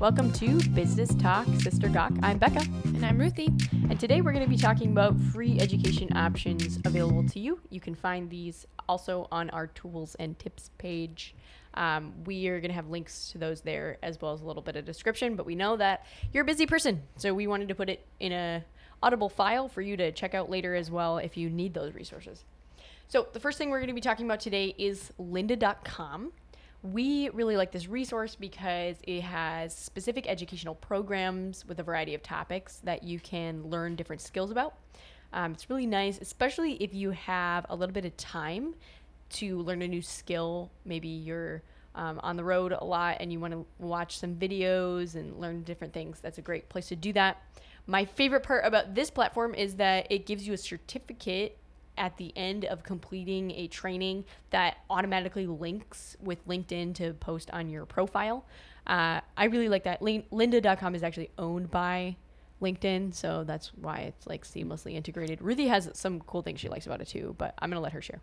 Welcome to Business Talk Sister Gawk. I'm Becca. And I'm Ruthie. And today we're going to be talking about free education options available to you. You can find these also on our tools and tips page. Um, we are going to have links to those there as well as a little bit of description, but we know that you're a busy person. So we wanted to put it in a audible file for you to check out later as well if you need those resources. So the first thing we're going to be talking about today is lynda.com. We really like this resource because it has specific educational programs with a variety of topics that you can learn different skills about. Um, it's really nice, especially if you have a little bit of time to learn a new skill. Maybe you're um, on the road a lot and you want to watch some videos and learn different things. That's a great place to do that. My favorite part about this platform is that it gives you a certificate at the end of completing a training that automatically links with LinkedIn to post on your profile. Uh, I really like that. Lynda.com is actually owned by LinkedIn, so that's why it's like seamlessly integrated. Ruthie has some cool things she likes about it too, but I'm gonna let her share.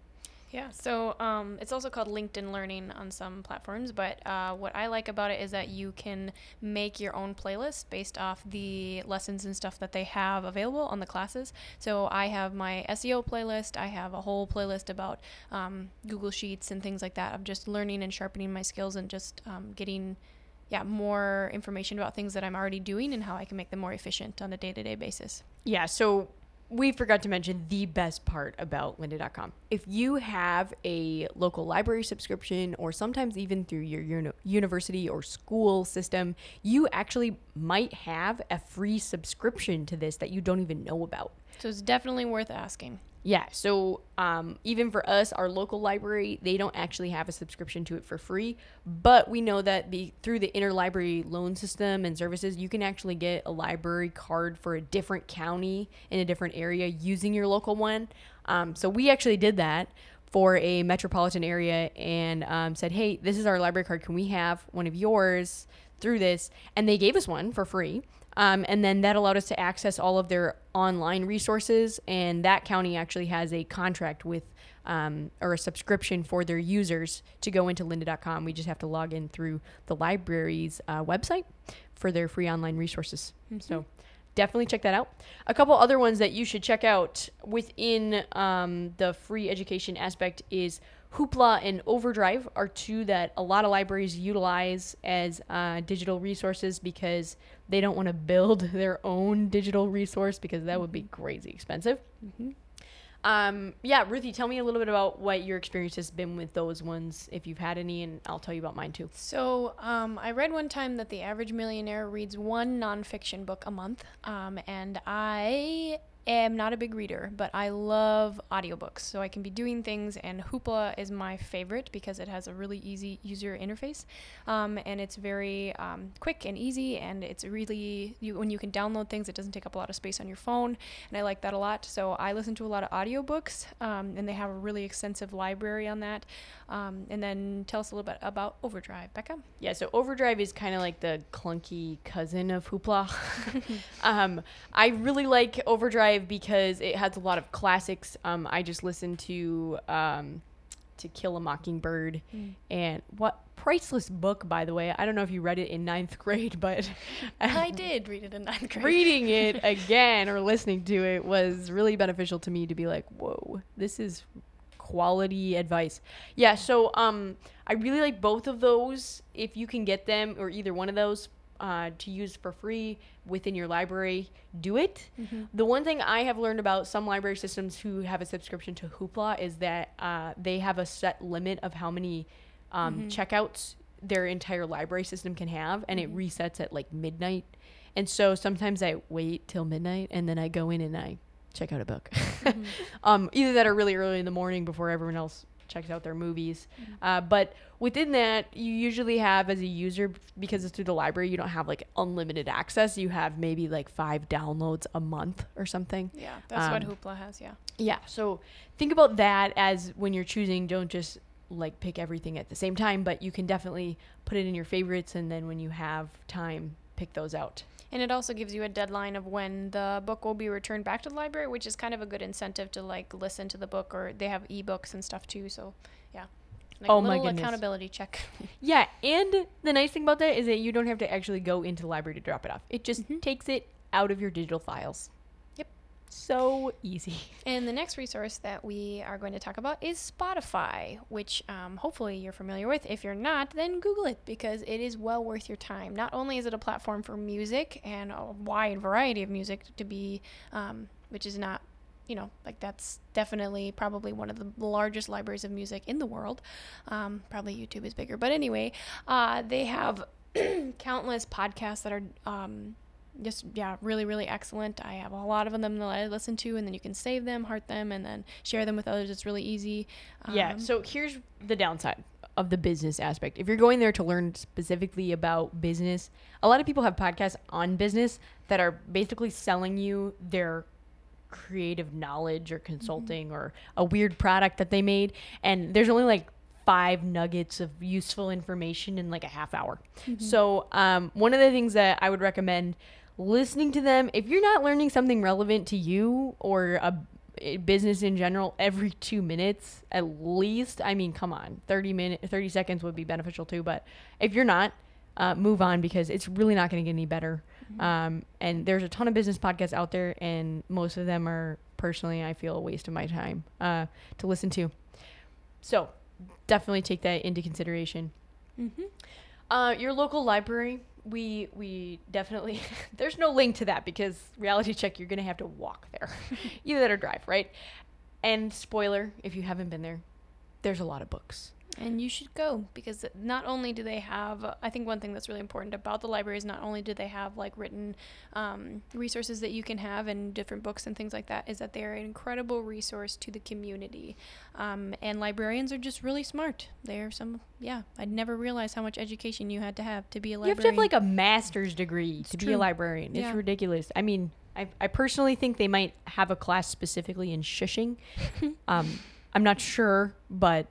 Yeah, so um, it's also called LinkedIn Learning on some platforms, but uh, what I like about it is that you can make your own playlist based off the lessons and stuff that they have available on the classes. So I have my SEO playlist, I have a whole playlist about um, Google Sheets and things like that of just learning and sharpening my skills and just um, getting yeah, more information about things that I'm already doing and how I can make them more efficient on a day to day basis. Yeah, so we forgot to mention the best part about lynda.com. If you have a local library subscription or sometimes even through your uni- university or school system, you actually might have a free subscription to this that you don't even know about. So it's definitely worth asking. Yeah. So um, even for us, our local library, they don't actually have a subscription to it for free. But we know that the through the interlibrary loan system and services, you can actually get a library card for a different county in a different area using your local one. Um, so we actually did that for a metropolitan area and um, said, "Hey, this is our library card. Can we have one of yours through this?" And they gave us one for free. Um, and then that allowed us to access all of their online resources. And that county actually has a contract with um, or a subscription for their users to go into lynda.com. We just have to log in through the library's uh, website for their free online resources. Mm-hmm. So definitely check that out. A couple other ones that you should check out within um, the free education aspect is Hoopla and Overdrive are two that a lot of libraries utilize as uh, digital resources because they don't want to build their own digital resource because that would be mm-hmm. crazy expensive. Mm-hmm. Um, yeah, Ruthie, tell me a little bit about what your experience has been with those ones, if you've had any, and I'll tell you about mine too. So, um, I read one time that the average millionaire reads one nonfiction book a month, um, and I am not a big reader, but I love audiobooks. So I can be doing things, and Hoopla is my favorite because it has a really easy user interface. Um, and it's very um, quick and easy, and it's really, you, when you can download things, it doesn't take up a lot of space on your phone. And I like that a lot. So I listen to a lot of audiobooks, um, and they have a really extensive library on that. Um, and then tell us a little bit about Overdrive, Becca. Yeah, so Overdrive is kind of like the clunky cousin of Hoopla. Um, I really like Overdrive because it has a lot of classics. Um, I just listened to um, To Kill a Mockingbird, mm. and what priceless book, by the way. I don't know if you read it in ninth grade, but I did read it in ninth grade. Reading it again or listening to it was really beneficial to me to be like, whoa, this is quality advice. Yeah, so um, I really like both of those. If you can get them or either one of those uh, to use for free within your library, do it. Mm-hmm. The one thing I have learned about some library systems who have a subscription to Hoopla is that uh, they have a set limit of how many um, mm-hmm. checkouts their entire library system can have, and mm-hmm. it resets at like midnight. And so sometimes I wait till midnight and then I go in and I check out a book. Mm-hmm. um, either that or really early in the morning before everyone else checks out their movies. Mm-hmm. Uh, but within that, you usually have as a user because it's through the library, you don't have like unlimited access. You have maybe like five downloads a month or something. Yeah, that's um, what Hoopla has. Yeah. Yeah. So think about that as when you're choosing. Don't just like pick everything at the same time, but you can definitely put it in your favorites, and then when you have time, pick those out. And it also gives you a deadline of when the book will be returned back to the library, which is kind of a good incentive to like listen to the book or they have ebooks and stuff too. So, yeah. Like Oh a my little goodness. accountability check. Yeah, and the nice thing about that is that you don't have to actually go into the library to drop it off. It just Mhm. takes it out of your digital files. So easy. And the next resource that we are going to talk about is Spotify, which um, hopefully you're familiar with. If you're not, then Google it because it is well worth your time. Not only is it a platform for music and a wide variety of music to be, um, which is not, you know, like that's definitely probably one of the largest libraries of music in the world. Um, probably YouTube is bigger. But anyway, uh, they have countless podcasts that are. Um, just yeah really really excellent i have a lot of them that i listen to and then you can save them heart them and then share them with others it's really easy yeah. Um, So here's the downside of the business aspect. If you're going there to learn specifically about business, a lot of people have podcasts on business that are basically selling you their creative knowledge or consulting or a weird product that they made and there's only like five nuggets of useful information in like a half hour. So, um, one of the things that I would recommend listening to them if you're not learning something relevant to you or a, business in general every 2 minutes at least. I mean, come on. 30 minute 30 seconds would be beneficial too, but if you're not uh, move on because it's really not going to get any better. Um, and there's a ton of business podcasts out there, and most of them are personally, I feel, a waste of my time uh, to listen to. So definitely take that into consideration. mhm. Uh, your local library, we we definitely there's no link to that because reality check you're gonna have to walk there, either or drive, right? And spoiler, if you haven't been there, there's a lot of books. And you should go because not only do they have i think one thing that's really important about the library is not only do they have like written um, resources that you can have and different books and things like that is that they're an incredible resource to the community um, and librarians are just really smart they're some yeah i'd never realized how much education you had to have to be a librarian. You have to have like a master's degree to be a true. librarian. It's Yeah. ridiculous. I mean, I, I personally think they might have a class specifically in shushing. um, I'm not sure, but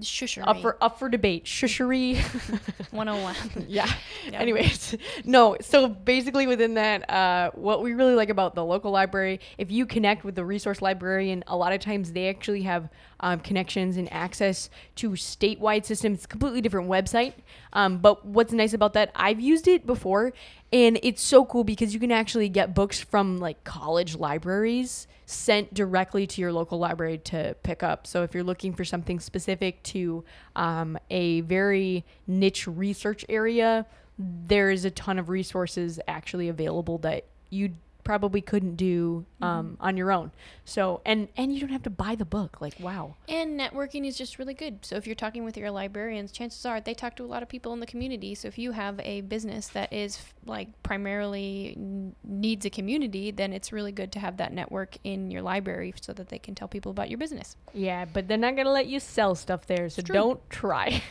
shusher up for up for debate. Shushery. 101 yeah. Yeah. Anyways, no. So basically, within that, uh, what we really like about the local library, if you connect with the resource librarian, a lot of times they actually have um, connections and access to statewide systems. It's a completely different website. Um, but what's nice about that, I've used it before, and it's so cool because you can actually get books from like college libraries sent directly to your local library to pick up. So if you're looking for something specific to um, a very niche research area, there is a ton of resources actually available that you probably couldn't do um, on your own. So and and you don't have to buy the book. Like wow. And networking is just really good. So if you're talking with your librarians, chances are they talk to a lot of people in the community. So if you have a business that is like primarily needs a community, then it's really good to have that network in your library so that they can tell people about your business. Yeah, but they're not gonna let you sell stuff there, so don't try.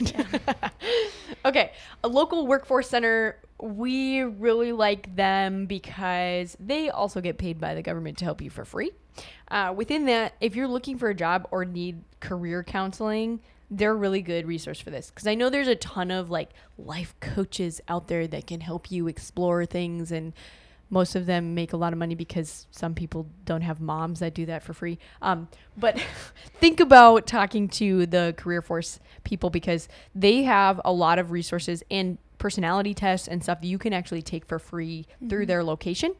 okay, a local workforce center. We really like them because they also get paid by the government to help you for free. Uh, within that, if you're looking for a job or need career counseling, they're a really good resource for this because I know there's a ton of like life coaches out there that can help you explore things and most of them make a lot of money because some people don't have moms that do that for free. Um, but think about talking to the career force people because they have a lot of resources and personality tests and stuff that you can actually take for free through their location.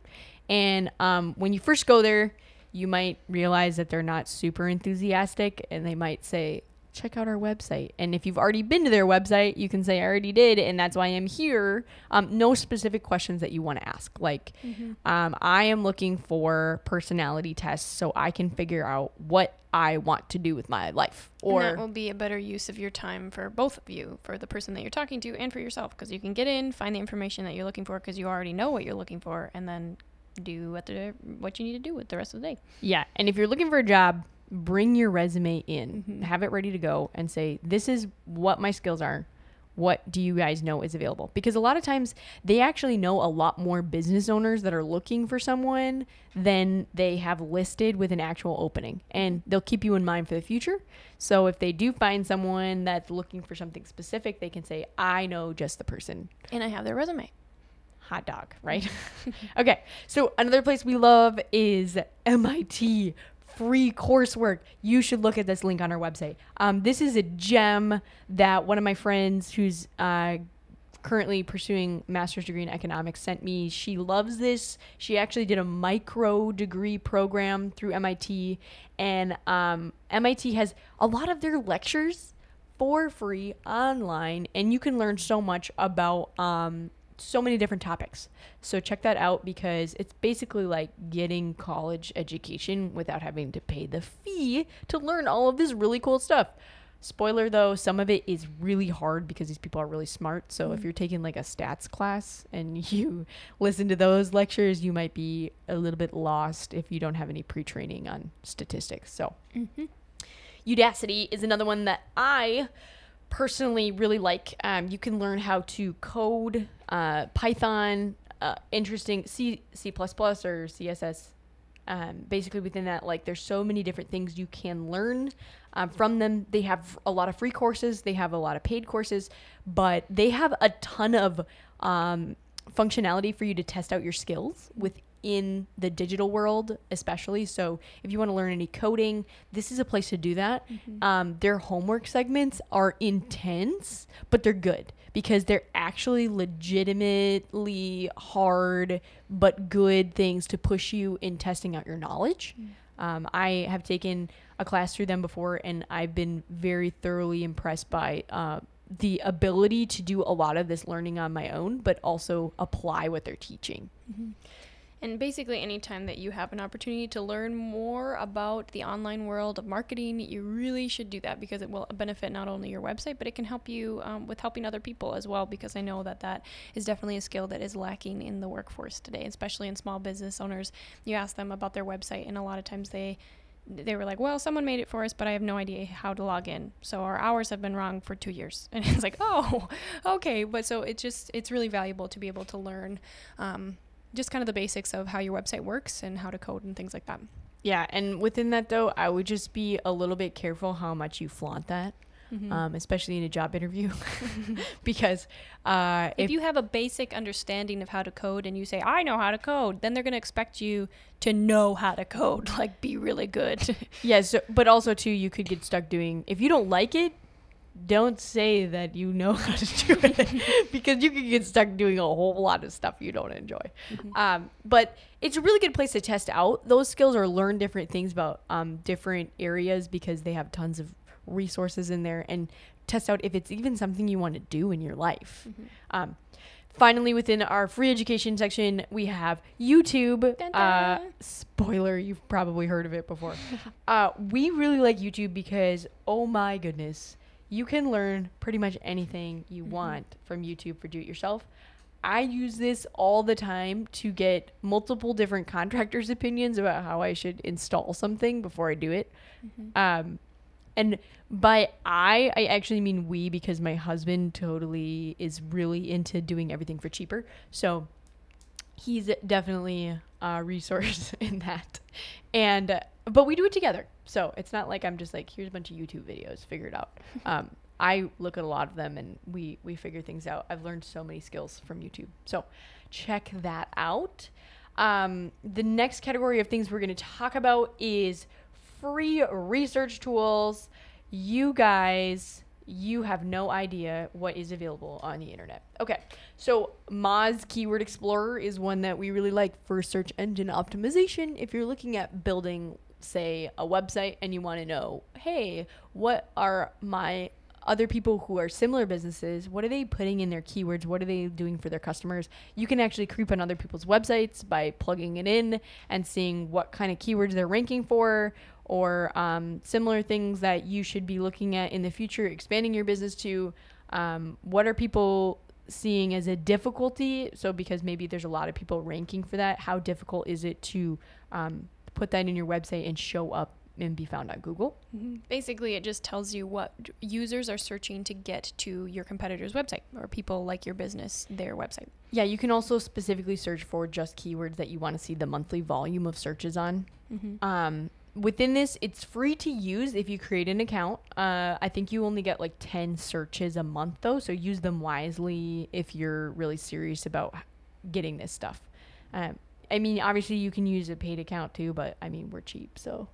And um, when you first go there, you might realize that they're not super enthusiastic and they might say, check out our website. And if you've already been to their website, you can say, I already did, and that's why I'm here. Um, no specific questions that you want to ask. Like, um, I am looking for personality tests so I can figure out what I want to do with my life. Or, and that will be a better use of your time for both of you, for the person that you're talking to and for yourself, because you can get in, find the information that you're looking for, because you already know what you're looking for, and then do what the what you need to do with the rest of the day. Yeah, and if you're looking for a job, bring your resume in, Mhm. have it ready to go, and say, "This is what my skills are. What do you guys know is available?" Because a lot of times they actually know a lot more business owners that are looking for someone than they have listed with an actual opening, and they'll keep you in mind for the future. So if they do find someone that's looking for something specific, they can say, "I know just the person." And I have their resume. hot dog, right? okay. So another place we love is MIT free coursework, you should look at this link on our website. Um, this is a gem that one of my friends who's uh, currently pursuing master's degree in economics sent me. She loves this. She actually did a micro degree program through MIT, and um, MIT has a lot of their lectures for free online, and you can learn so much about um, so many different topics. So check that out because it's basically like getting college education without having to pay the fee to learn all of this really cool stuff. Spoiler though, some of it is really hard because these people are really smart. So if mm. you're taking like a stats class and you listen to those lectures, you might be a little bit lost if you don't have any pre training on statistics. So, mm-hmm. Udacity is another one that I personally really like. Um, you can learn how to code uh, Python, uh, interesting C, C++ or CSS. Um, basically, within that, like, there's so many different things you can learn um, from them. They have a lot of free courses, they have a lot of paid courses, but they have a ton of um, functionality for you to test out your skills within the digital world, especially. So, if you want to learn any coding, this is a place to do that. Um, their homework segments are intense, but they're good because they're actually legitimately hard but good things to push you in testing out your knowledge. Um, I have taken a class through them before, and I've been very thoroughly impressed by uh, the ability to do a lot of this learning on my own, but also apply what they're teaching. And basically, anytime that you have an opportunity to learn more about the online world of marketing, you really should do that because it will benefit not only your website, but it can help you um, with helping other people as well. Because I know that that is definitely a skill that is lacking in the workforce today, especially in small business owners. You ask them about their website, and a lot of times they they were like, "Well, someone made it for us, but I have no idea how to log in. So our hours have been wrong for two years." And it's like, "Oh, okay." But so it's just it's really valuable to be able to learn. Um, just kind of the basics of how your website works and how to code and things like that. Yeah, and within that though, I would just be a little bit careful how much you flaunt that, Mm-hmm. um, especially in a job interview, because uh, if, you have a basic understanding of how to code and you say I know how to code, then they're going to expect you to know how to code, like be really good. Yes, but also too, you could get stuck doing. If you don't like it, don't say that you know how to do it because you could get stuck doing a whole lot of stuff you don't enjoy. Um, but it's a really good place to test out those skills or learn different things about um, different areas because they have tons of resources in there and test out if it's even something you want to do in your life. Um, finally, within our free education section, we have YouTube. Dun Uh, spoiler, you've probably heard of it before. uh, we really like YouTube because, oh my goodness, you can learn pretty much anything you want from YouTube for do it yourself. I use this all the time to get multiple different contractors' opinions about how I should install something before I do it. Um, and by I, I actually mean we because my husband totally is really into doing everything for cheaper. So he's definitely a resource in that. And uh, but we do it together. So it's not like I'm just like here's a bunch of YouTube videos, figure it out. Um, I look at a lot of them and we we figure things out. I've learned so many skills from YouTube. So check that out. Um, the next category of things we're going to talk about is free research tools. You guys, you have no idea what is available on the internet. Okay, so Moz Keyword Explorer is one that we really like for search engine optimization. If you're looking at building, say, a website and you want to know, hey, what are my other people who are similar businesses, what are they putting in their keywords? What are they doing for their customers? You can actually creep on other people's websites by plugging it in and seeing what kind of keywords they're ranking for or um, similar things that you should be looking at in the future, expanding your business to. Um, what are people seeing as a difficulty? So, because maybe there's a lot of people ranking for that, how difficult is it to um, put that in your website and show up and be found on Google? Basically, it just tells you what users are searching to get to your competitor's website or people like your business, their website. Yeah, you can also specifically search for just keywords that you want to see the monthly volume of searches on. Um, within this, it's free to use if you create an account. Uh, I think you only get like 10 searches a month though, so use them wisely if you're really serious about getting this stuff. Um, I mean, obviously you can use a paid account too, but I mean, we're cheap, so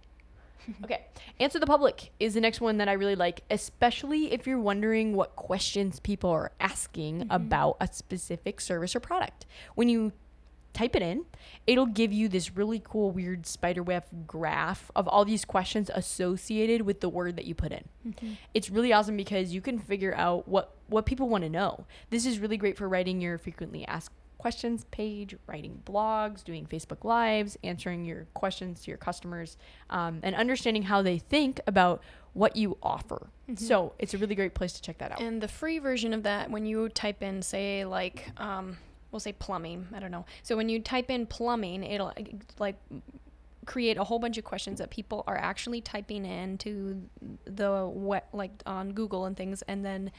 Okay. Answer the public is the next one that I really like, especially if you're wondering what questions people are asking about a specific service or product. When you type it in, it'll give you this really cool, weird spiderweb graph of all these questions associated with the word that you put in. It's really awesome because you can figure out what what people want to know. This is really great for writing your frequently asked questions page, writing blogs, doing Facebook Lives, answering your questions to your customers, um, and understanding how they think about what you offer. So it's a really great place to check that out. And the free version of that, when you type in, say, like, um, we'll say plumbing, I don't know. So when you type in plumbing, it'll like create a whole bunch of questions that people are actually typing into the what like on Google and things, and then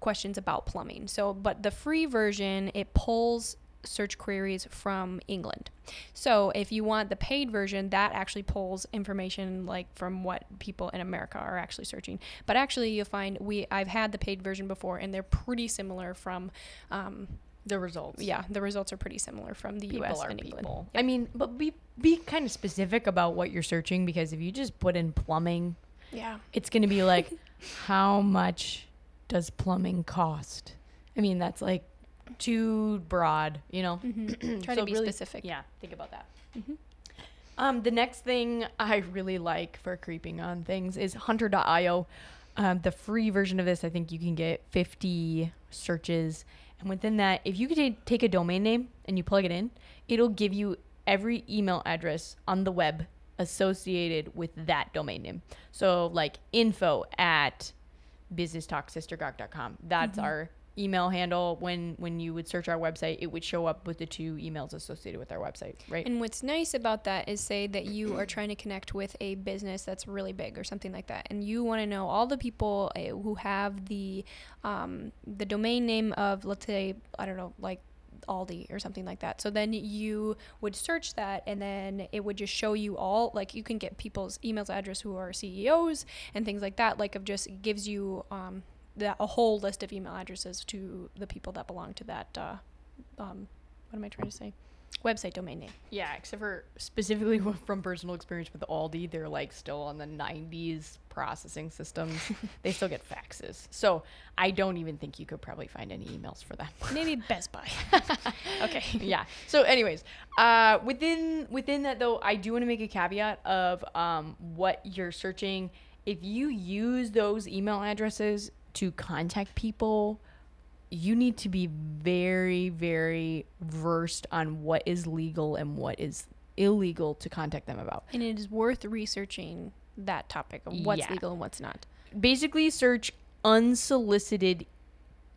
questions about plumbing. So, but the free version, it pulls search queries from England. So, if you want the paid version, that actually pulls information like from what people in America are actually searching. But actually, you'll find we I've had the paid version before, and they're pretty similar from. Um, the results. yeah, the results are pretty similar from the people U.S. and England. people. I mean, but be be kind of specific about what you're searching because if you just put in plumbing, Yeah. it's going to be like, how much does plumbing cost? I mean, that's like too broad, you know. Mm-hmm. Try So to be really- specific. Yeah, think about that. Mhm. Um, the next thing I really like for creeping on things is Hunter.io. Um, the free version of this, I think you can get 50 searches. And within that, if you could take a domain name and you plug it in, it'll give you every email address on the web associated with that domain name. So, like info at businesstalksistergawk.com. That's mm-hmm. our email handle. When when you would search our website, it would show up with the two emails associated with our website, right? And what's nice about that is say that you are trying to connect with a business that's really big or something like that, and you want to know all the people uh, who have the um, the domain name of let's say I don't know like Aldi or something like that. So then you would search that, and then it would just show you all like you can get people's emails address who are CEOs and things like that. Like of just gives you um, that a whole list of email addresses to the people that belong to that. Uh, um, what am I trying to say? Website domain name. Yeah, except for specifically from personal experience with Aldi, they're like still on the 90s processing systems. they still get faxes. So I don't even think you could probably find any emails for them. Maybe Best Buy. okay. yeah. So, anyways, uh, within within that though, I do want to make a caveat of um, what you're searching. If you use those email addresses to contact people, you need to be very, very versed on what is legal and what is illegal to contact them about. And it is worth researching that topic of what's Yeah. legal and what's not. basically search unsolicited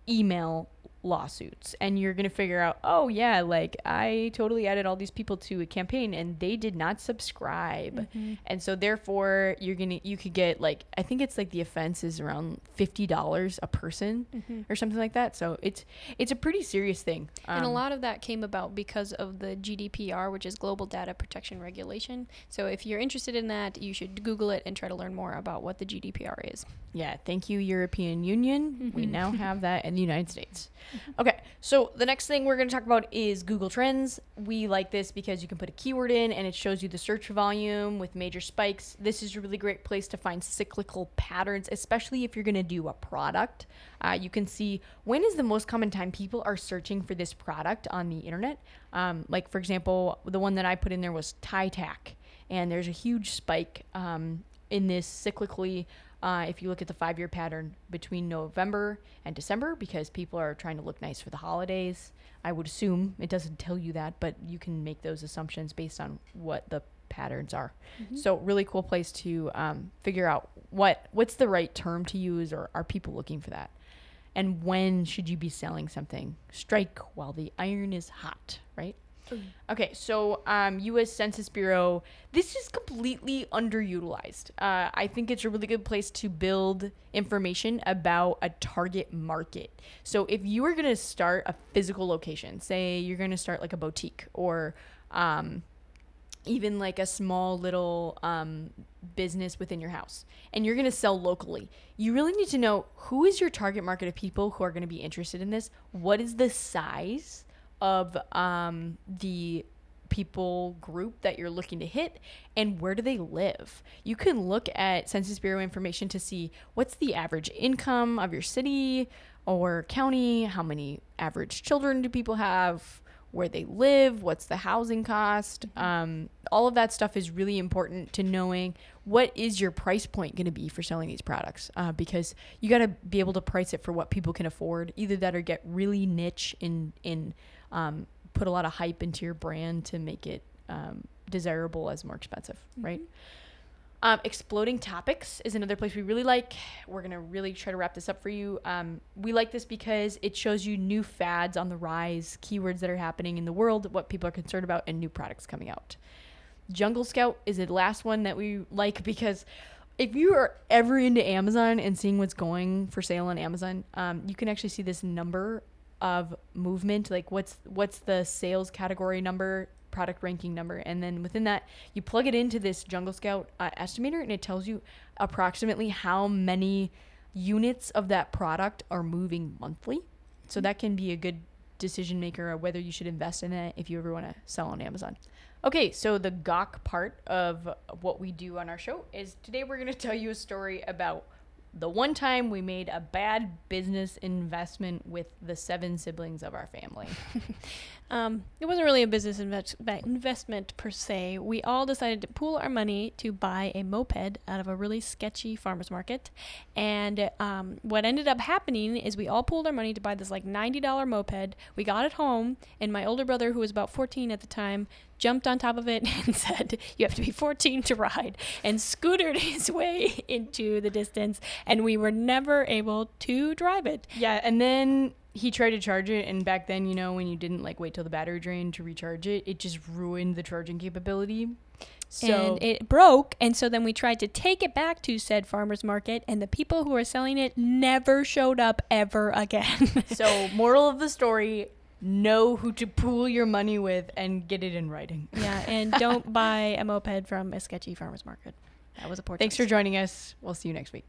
email lawsuits and you're going to figure out oh yeah like i totally added all these people to a campaign and they did not subscribe and so therefore you're going to you could get like i think it's like the offense is around $50 a person or something like that so it's it's a pretty serious thing and a Um, lot of that came about because of the GDPR, which is Global Data Protection Regulation. So if you're interested in that, you should Google it and try to learn more about what the GDPR is. Yeah, thank you, European Union. We Mhm. now have that in the United States. Okay, so the next thing we're going to talk about is Google Trends. We like this because you can put a keyword in and it shows you the search volume with major spikes. This is a really great place to find cyclical patterns, especially if you're going to do a product. Uh, you can see when is the most common time people are searching for this product on the internet. Um, like, for example, the one that I put in there was tie tack, and there's a huge spike um, in this cyclically uh, if you look at the five year pattern between November and December, because people are trying to look nice for the holidays. I would assume it doesn't tell you that, but you can make those assumptions based on what the patterns are. So really cool place to um, figure out what what's the right term to use, or are people looking for that, and when should you be selling something? Strike while the iron is hot, right? Okay, so um, U.S. Census Bureau. This is completely underutilized. Uh, I think it's a really good place to build information about a target market. So if you are going to start a physical location, say you're going to start like a boutique or um, even like a small little um, business within your house and you're going to sell locally you really need to know who is your target market of people who are going to be interested in this what is the size of um, the people group that you're looking to hit and where do they live. You can look at Census Bureau information to see what's the average income of your city or county, how many average children do people have, where they live, what's the housing cost. Um, all of that stuff is really important to knowing what is your price point going to be for selling these products uh, because you got to be able to price it for what people can afford either that or get really niche in in um, put a lot of hype into your brand to make it um, desirable as more expensive right um, exploding topics is another place we really like. We're gonna really try to wrap this up for you. Um, we like this because it shows you new fads on the rise, keywords that are happening in the world, what people are concerned about, and new products coming out. Jungle Scout is the last one that we like because if you are ever into Amazon and seeing what's going for sale on Amazon, um, you can actually see this number of movement. Like what's what's the sales category number product ranking number? And then within that you plug it into this jungle scout uh, estimator and it tells you approximately how many units of that product are moving monthly. So that can be a good decision maker of whether you should invest in it if you ever want to sell on amazon. Okay so the gawk part of what we do on our show is today we're going to tell you a story about the one time we made a bad business investment with the seven siblings of our family. um, it wasn't really a business invest- investment per se. We all decided to pool our money to buy a moped out of a really sketchy farmer's market. And um, what ended up happening is we all pooled our money to buy this like $90 moped. We got it home, and my older brother, who was about 14 at the time, jumped on top of it and said, You have to be 14 to ride, and scootered his way into the distance. And we were never able to drive it. Yeah. And then he tried to charge it. And back then, you know, when you didn't like wait till the battery drained to recharge it, it just ruined the charging capability. So and it broke, and so then we tried to take it back to said farmers market, and the people who were selling it never showed up ever again. so, moral of the story: know who to pool your money with and get it in writing. Yeah, and don't buy a moped from a sketchy farmer's market. That was a poor Thanks choice. for joining us. We'll see you next week.